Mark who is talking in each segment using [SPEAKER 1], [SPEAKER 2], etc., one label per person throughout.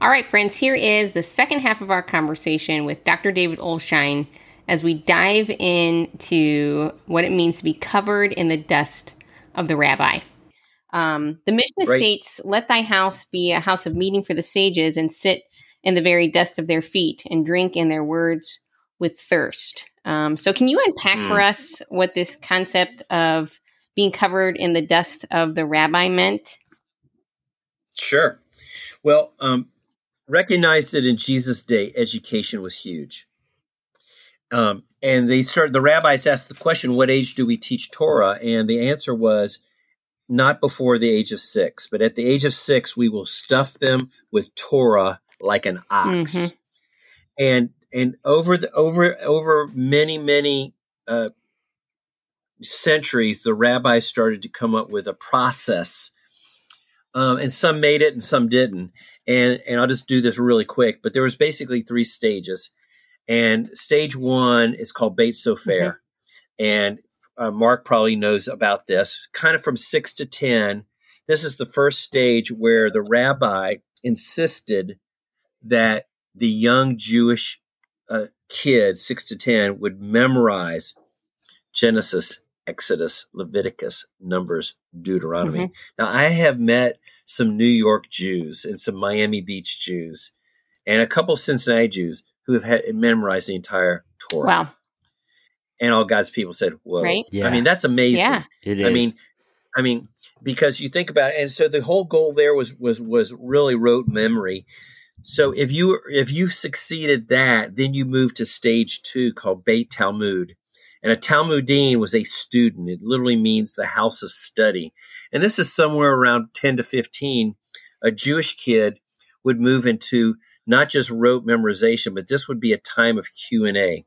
[SPEAKER 1] All right, friends, here is the second half of our conversation with Dr. David Olshine as we dive into what it means to be covered in the dust of the rabbi. Um, the Mishnah right. states, Let thy house be a house of meeting for the sages, and sit in the very dust of their feet, and drink in their words with thirst. Um, so, can you unpack mm. for hmm. us what this concept of being covered in the dust of the rabbi meant?
[SPEAKER 2] Sure. Well, um, recognize that in Jesus' day, education was huge. Um, and they started, the rabbis asked the question, what age do we teach Torah? And the answer was not before the age of six, but at the age of six, we will stuff them with Torah like an ox. Mm-hmm. And, and over the, over, over many, many, uh, centuries, the rabbis started to come up with a process um, and some made it and some didn't. And and I'll just do this really quick. But there was basically three stages, and stage one is called Beit Sofer, mm-hmm. and uh, Mark probably knows about this. Kind of from six to ten, this is the first stage where the rabbi insisted that the young Jewish uh, kids, six to ten, would memorize Genesis Exodus, Leviticus, Numbers, Deuteronomy. Mm-hmm. Now, I have met some New York Jews and some Miami Beach Jews and a couple Cincinnati Jews who have had memorized the entire Torah.
[SPEAKER 1] Wow.
[SPEAKER 2] And all God's people said, Whoa.
[SPEAKER 1] Right?
[SPEAKER 2] Yeah. I mean, that's amazing.
[SPEAKER 1] Yeah.
[SPEAKER 3] It is.
[SPEAKER 2] I mean, I mean, because you think about it, and so the whole goal there was was was really rote memory. So if you if you succeeded that, then you move to stage two called Beit Talmud, and a Talmudim was a student. It literally means the house of study. And this is somewhere around 10 to 15. A Jewish kid would move into not just rote memorization, but this would be a time of Q&A,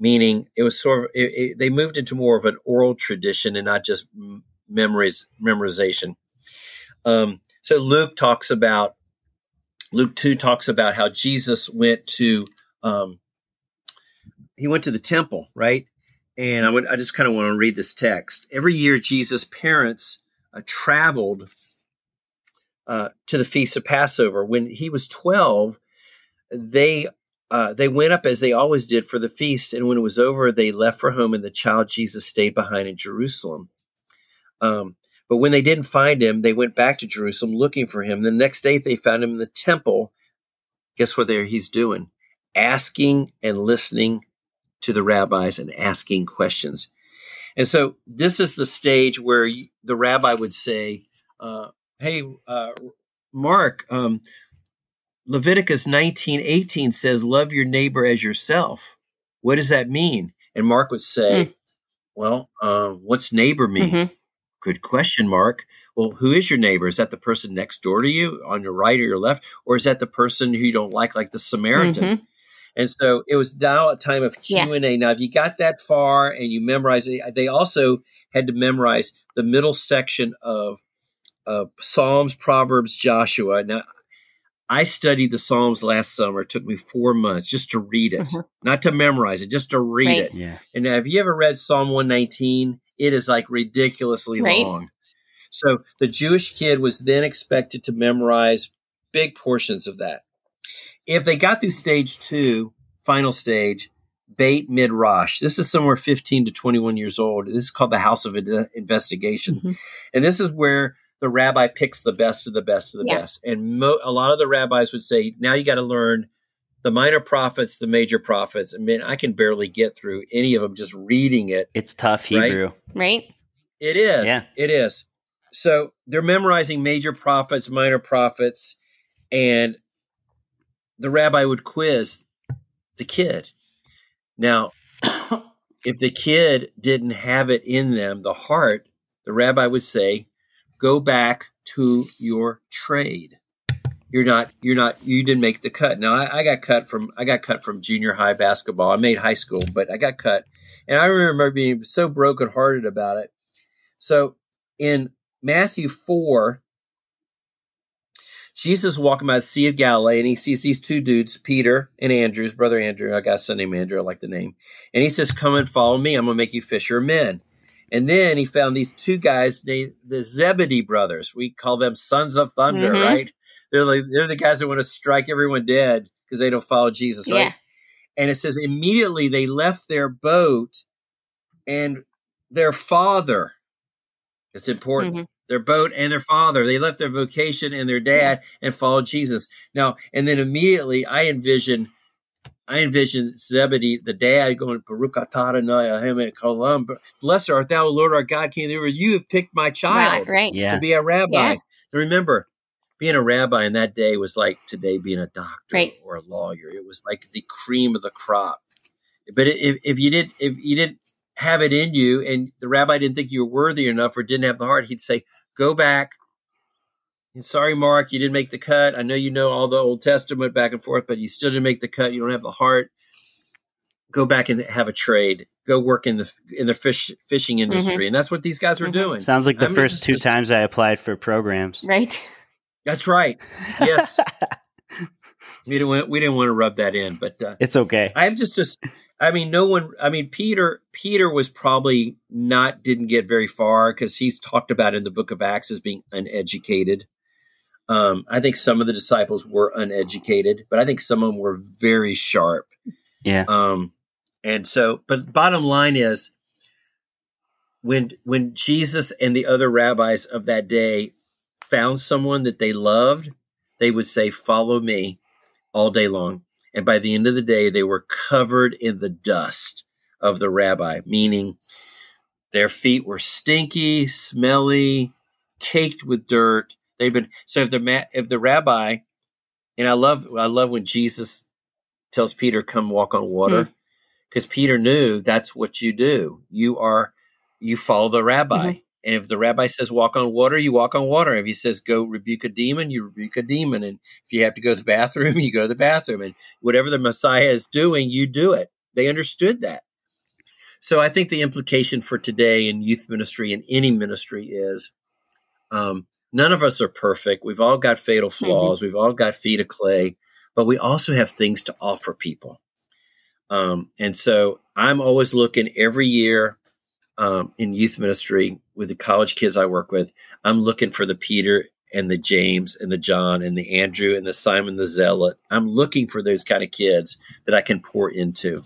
[SPEAKER 2] meaning it was sort of, it, it, they moved into more of an oral tradition and not just memories, memorization. Um, so Luke talks about, Luke 2 talks about how Jesus went to, um, he went to the temple, right? And I would I just kind of want to read this text. Every year, Jesus' parents uh, traveled uh, to the feast of Passover. When he was twelve, they uh, they went up as they always did for the feast, and when it was over, they left for home, and the child Jesus stayed behind in Jerusalem. Um, but when they didn't find him, they went back to Jerusalem looking for him. The next day, they found him in the temple. Guess what? There he's doing, asking and listening to the rabbis and asking questions. And so this is the stage where the rabbi would say, uh, "Hey, uh, Mark, um, Leviticus nineteen eighteen says, love your neighbor as yourself. What does that mean?" And Mark would say, mm. "Well, uh, what's neighbor mean?" Mm-hmm. Good question, Mark. Well, who is your neighbor? Is that the person next door to you on your right or your left? Or is that the person who you don't like, like the Samaritan? Mm-hmm. And so it was now a time of Q and A. Now, if you got that far and you memorized it, they also had to memorize the middle section of uh, Psalms, Proverbs, Joshua. Now, I studied the Psalms last summer. It took me four months just to read it, mm-hmm. not to memorize it, just to read right. it.
[SPEAKER 3] Yeah.
[SPEAKER 2] And now, have you ever read Psalm 119? It is like ridiculously right. long. So the Jewish kid was then expected to memorize big portions of that if they got through stage two, final stage, Beit Midrash. This is somewhere 15 to 21 years old. This is called the House of Investigation. Mm-hmm. And this is where the rabbi picks the best of the best of the yeah. best. And mo- a lot of the rabbis would say, now you got to learn the minor prophets, the major prophets. I mean, I can barely get through any of them just reading it.
[SPEAKER 3] It's tough Hebrew.
[SPEAKER 1] Right? right?
[SPEAKER 2] It is. Yeah. It is. So they're memorizing major prophets, minor prophets, and the rabbi would quiz the kid. Now, if the kid didn't have it in them, the heart, the rabbi would say, go back to your trade. You're not, you're not, you didn't make the cut. Now I, I got cut from, I got cut from junior high basketball. I made high school, but I got cut. And I remember being so brokenhearted about it. So in Matthew 4, Jesus is walking by the Sea of Galilee and he sees these two dudes, Peter and Andrew, his brother Andrew. I got a son named Andrew, I like the name. And he says, Come and follow me. I'm going to make you fisher of men. And then he found these two guys named the Zebedee brothers. We call them sons of thunder,
[SPEAKER 1] Mhm.
[SPEAKER 2] right? They're like they're the guys that want to strike everyone dead because they don't follow Jesus, right?
[SPEAKER 1] Yeah.
[SPEAKER 2] And it says immediately they left their boat and their father. It's important.
[SPEAKER 1] Mhm.
[SPEAKER 2] Their boat and their father. They left their vocation and their dad and followed Jesus. Now, and then immediately I envision I envision Zebedee, the dad, going, Baruch atah Adonai Elohim kolam. Blessed art thou, Lord our God, King of the universe. You have picked my child
[SPEAKER 1] Right. right.
[SPEAKER 3] Yeah.
[SPEAKER 2] to be a rabbi.
[SPEAKER 1] Yeah.
[SPEAKER 2] Remember, being a rabbi in that day was like today being a doctor
[SPEAKER 1] Right.
[SPEAKER 2] or a lawyer. It was like the cream of the crop. But if, if you did if you didn't have it in you and the rabbi didn't think you were worthy enough or didn't have the heart, he'd say, Go back. And sorry, Mark, you didn't make the cut. I know you know all the Old Testament back and forth, but you still didn't make the cut. You don't have the heart. Go back and have a trade. Go work in the in the fish fishing industry, and that's what these guys were
[SPEAKER 1] Mhm.
[SPEAKER 2] doing.
[SPEAKER 3] Sounds like the
[SPEAKER 2] I mean,
[SPEAKER 3] first
[SPEAKER 2] it's
[SPEAKER 3] two
[SPEAKER 2] just-
[SPEAKER 3] times I applied for programs.
[SPEAKER 1] Right.
[SPEAKER 2] That's right. Yes. we didn't want, we didn't want to rub that in, but uh,
[SPEAKER 3] it's okay.
[SPEAKER 2] I'm just just I mean no one I mean Peter Peter was probably not didn't get very far cuz he's talked about in the book of Acts as being uneducated. Um I think some of the disciples were uneducated, but I think some of them were very sharp.
[SPEAKER 3] Yeah.
[SPEAKER 2] Um and so but bottom line is when when Jesus and the other rabbis of that day found someone that they loved, they would say follow me all day long. And by the end of the day, they were covered in the dust of the rabbi, meaning their feet were stinky, smelly, caked with dirt. They've been so if the if the rabbi, and I love I love when Jesus tells Peter, "Come walk on water," mm. because Peter knew that's what you do. You are you follow the rabbi. Mm-hmm. And if the rabbi says walk on water, you walk on water. If he says go rebuke a demon, you rebuke a demon. And if you have to go to the bathroom, you go to the bathroom. And whatever the Messiah is doing, you do it. They understood that. So I think the implication for today in youth ministry and any ministry is um, none of us are perfect. We've all got fatal flaws. We've all got feet of clay, but we also have things to offer people. Um, and so I'm always looking every year um, in youth ministry with the college kids I work with. I'm looking for the Peter and the James and the John and the Andrew and the Simon the Zealot. I'm looking for those kind of kids that I can pour into.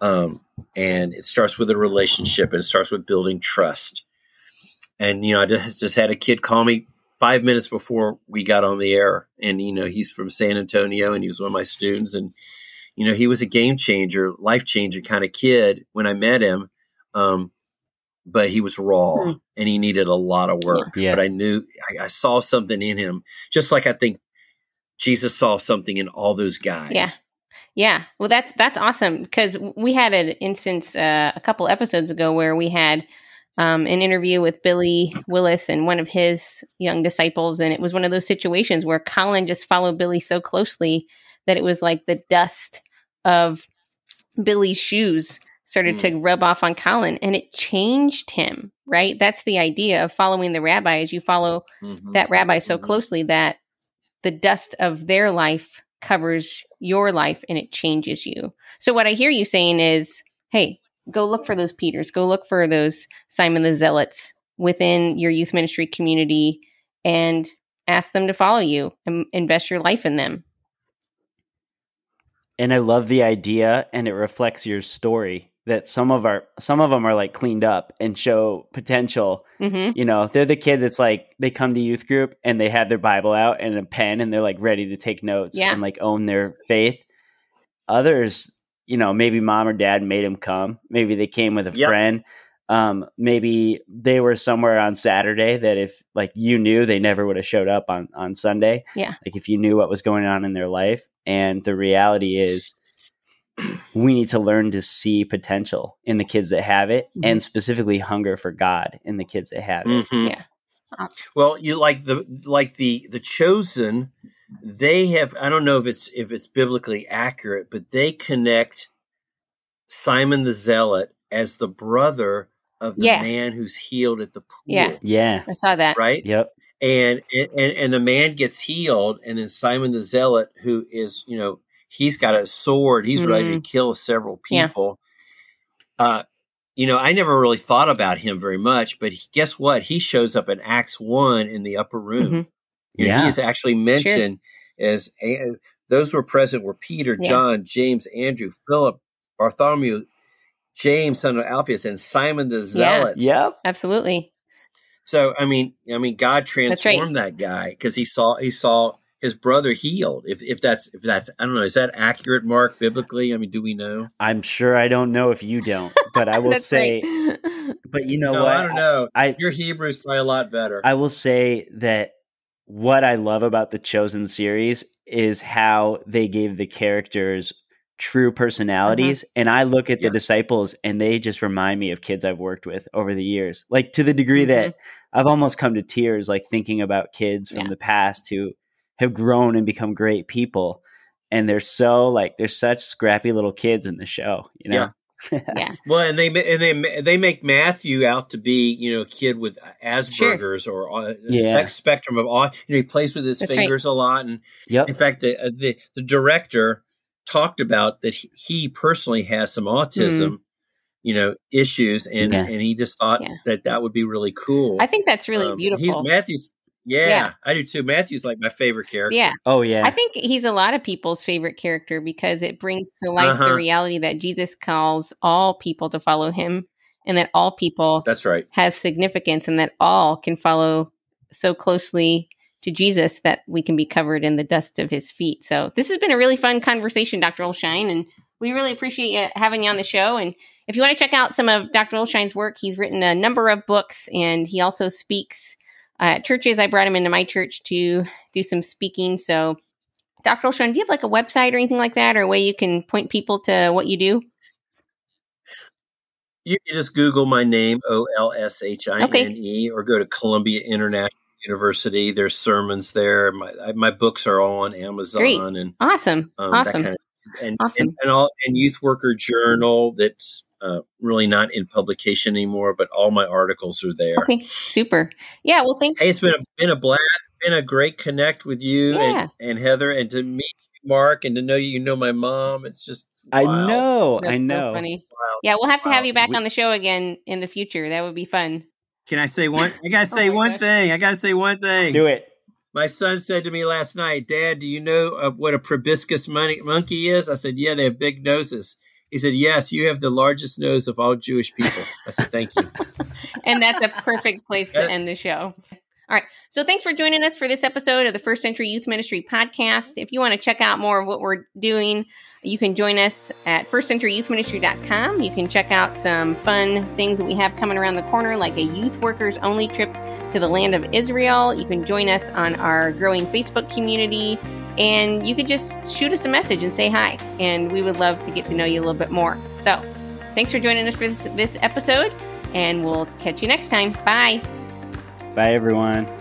[SPEAKER 2] Um, and it starts with a relationship and it starts with building trust. And, you know, I just, just had a kid call me five minutes before we got on the air. And, you know, he's from San Antonio and he was one of my students. And, you know, he was a game changer, life changer kind of kid when I met him. Um, but he was raw
[SPEAKER 1] Hmm.
[SPEAKER 2] and he needed a lot of work.
[SPEAKER 3] Yeah.
[SPEAKER 2] But I knew I, I saw something in him, just like I think Jesus saw something in all those guys.
[SPEAKER 1] Yeah. Yeah. Well, that's that's awesome because we had an instance uh, a couple episodes ago where we had um, an interview with Billy Willis and one of his young disciples, and it was one of those situations where Colin just followed Billy so closely that it was like the dust of Billy's shoes started to rub off on Colin, and it changed him. Right. That's the idea of following the rabbi, is you follow
[SPEAKER 2] Mhm.
[SPEAKER 1] that rabbi so
[SPEAKER 2] Mhm.
[SPEAKER 1] closely that the dust of their life covers your life and it changes you. So what I hear you saying is, hey, go look for those Peters, go look for those Simon the Zealots within your youth ministry community and ask them to follow you and invest your life in them.
[SPEAKER 3] and I love the idea, and it reflects your story that some of our some of them are like cleaned up and show potential.
[SPEAKER 1] hmm
[SPEAKER 3] You know, they're the kid that's like they come to youth group and they have their Bible out and a pen and they're like ready to take notes
[SPEAKER 1] Yeah.
[SPEAKER 3] and like own their faith. Others, you know, maybe mom or dad made them come. Maybe they came with a
[SPEAKER 2] Yep.
[SPEAKER 3] friend. Um, maybe they were somewhere on Saturday that if like you knew they never would have showed up on on Sunday.
[SPEAKER 1] Yeah.
[SPEAKER 3] Like if you knew what was going on in their life. And the reality is we need to learn to see potential in the kids that have it
[SPEAKER 1] Mhm.
[SPEAKER 3] and specifically hunger for God in the kids that have it.
[SPEAKER 2] Mhm.
[SPEAKER 1] Yeah.
[SPEAKER 2] Well, you like the like the the chosen. They have. I don't know if it's if it's biblically accurate, but they connect Simon the Zealot as the brother of the
[SPEAKER 1] Yeah.
[SPEAKER 2] man who's healed at the pool.
[SPEAKER 1] Yeah.
[SPEAKER 3] Yeah.
[SPEAKER 1] I saw that.
[SPEAKER 2] Right.
[SPEAKER 3] Yep.
[SPEAKER 2] and and and the man gets healed and then simon the zealot who is you know he's got a sword he's ready to kill several
[SPEAKER 1] Yeah.
[SPEAKER 2] people uh you know, I never really thought about him very much, but he, guess what? He shows up in Acts one in the upper room.
[SPEAKER 1] Mhm.
[SPEAKER 2] You know,
[SPEAKER 3] Yeah.
[SPEAKER 2] he is actually mentioned as a, those who were present were Peter,
[SPEAKER 1] Yeah.
[SPEAKER 2] John, James, Andrew, Philip, Bartholomew, James, son of Alphaeus, and Simon the
[SPEAKER 1] Yeah.
[SPEAKER 2] Zealot.
[SPEAKER 3] Yep.
[SPEAKER 1] Absolutely.
[SPEAKER 2] So I mean, I mean, God
[SPEAKER 1] That's right.
[SPEAKER 2] transformed that guy because he saw he saw his brother healed. If if that's if that's I don't know, is that accurate, Mark, biblically? I mean, do we know?
[SPEAKER 3] I'm sure I don't know if you don't, but I will say,
[SPEAKER 1] right.
[SPEAKER 3] but you know
[SPEAKER 2] no,
[SPEAKER 3] what?
[SPEAKER 2] I don't know.
[SPEAKER 3] I,
[SPEAKER 2] Your Hebrew's probably a lot better.
[SPEAKER 3] I will say that what I love about the Chosen series is how they gave the characters true uh-huh. personalities. And I look at
[SPEAKER 2] Yeah.
[SPEAKER 3] the disciples and they just remind me of kids I've worked with over the years. Like to the degree that mm-hmm. I've almost come to tears, like thinking about kids from
[SPEAKER 1] Yeah.
[SPEAKER 3] the past who have grown and become great people. And they're so like, they're such scrappy little kids in the show, you know?
[SPEAKER 1] yeah.
[SPEAKER 2] Well, and they and they they make Matthew out to be you know a kid with Asperger's or a
[SPEAKER 3] Yeah.
[SPEAKER 2] spec- spectrum of au- you know he plays with his
[SPEAKER 1] That's right.
[SPEAKER 2] fingers a lot, and
[SPEAKER 3] Yep.
[SPEAKER 2] in fact the uh, the the director talked about that he, he personally has some autism, you know, issues, and
[SPEAKER 3] Yeah.
[SPEAKER 2] and he just thought
[SPEAKER 1] Yeah.
[SPEAKER 2] that that would be really cool.
[SPEAKER 1] I think that's really
[SPEAKER 2] Um, He's. Matthew's. Yeah,
[SPEAKER 1] Yeah.
[SPEAKER 2] I do too. Matthew's like my favorite character.
[SPEAKER 1] Yeah.
[SPEAKER 3] Oh, yeah.
[SPEAKER 1] I think he's a lot of people's favorite character because it brings to life the
[SPEAKER 2] Uh-huh.
[SPEAKER 1] reality that Jesus calls all people to follow him and that all people
[SPEAKER 2] That's right.
[SPEAKER 1] have significance and that all can follow so closely to Jesus that we can be covered in the dust of his feet. So this has been a really fun conversation, Dr. Olshine, and we really appreciate you having you on the show. And if you want to check out some of Dr. Olshine's work, he's written a number of books and he also speaks at churches. I brought him into my church to do some speaking. So Dr. Olshine, do you have like a website or anything like that or a way you can point people to what you do?
[SPEAKER 2] You can just Google my name, O L S H I N E, or go to Columbia International University. There's sermons there. My my books are all on Amazon
[SPEAKER 1] Great.
[SPEAKER 2] and
[SPEAKER 1] Awesome.
[SPEAKER 2] um,
[SPEAKER 1] awesome.
[SPEAKER 2] kind of and
[SPEAKER 1] Awesome.
[SPEAKER 2] and, and all and Youth Worker Journal. That's uh, really not in publication anymore, but all my articles are there.
[SPEAKER 1] Okay, super. Yeah, well, thank
[SPEAKER 2] Hey, it's been a, been a blast. Been a great connect with you
[SPEAKER 1] Yeah.
[SPEAKER 2] and, and Heather, and to meet you, Mark, and to know you you know my mom. It's just
[SPEAKER 3] I know.
[SPEAKER 1] That's
[SPEAKER 3] I
[SPEAKER 1] so
[SPEAKER 3] know.
[SPEAKER 1] funny.
[SPEAKER 2] Wow.
[SPEAKER 1] Yeah, we'll have to
[SPEAKER 2] Wow.
[SPEAKER 1] have you back
[SPEAKER 3] We-
[SPEAKER 1] on the show again in the future. That would be fun.
[SPEAKER 2] Can I say one? I gotta say
[SPEAKER 1] Oh my
[SPEAKER 2] one
[SPEAKER 1] gosh.
[SPEAKER 2] thing. I gotta say one thing.
[SPEAKER 3] Do it.
[SPEAKER 2] My son said to me last night, Dad, do you know uh, what a proboscis mon- monkey is? I said, Yeah, they have big noses. He said, Yes, you have the largest nose of all Jewish people. I said, Thank you.
[SPEAKER 1] And that's a perfect place to end the show. All right. So thanks for joining us for this episode of the First Century Youth Ministry podcast. If you want to check out more of what we're doing, you can join us at firstcenturyyouthministry.com. You can check out some fun things that we have coming around the corner, like a youth workers only trip to the land of Israel. You can join us on our growing Facebook community, and you could just shoot us a message and say hi. And we would love to get to know you a little bit more. So thanks for joining us for this, this episode, and we'll catch you next time. Bye.
[SPEAKER 3] Bye, everyone.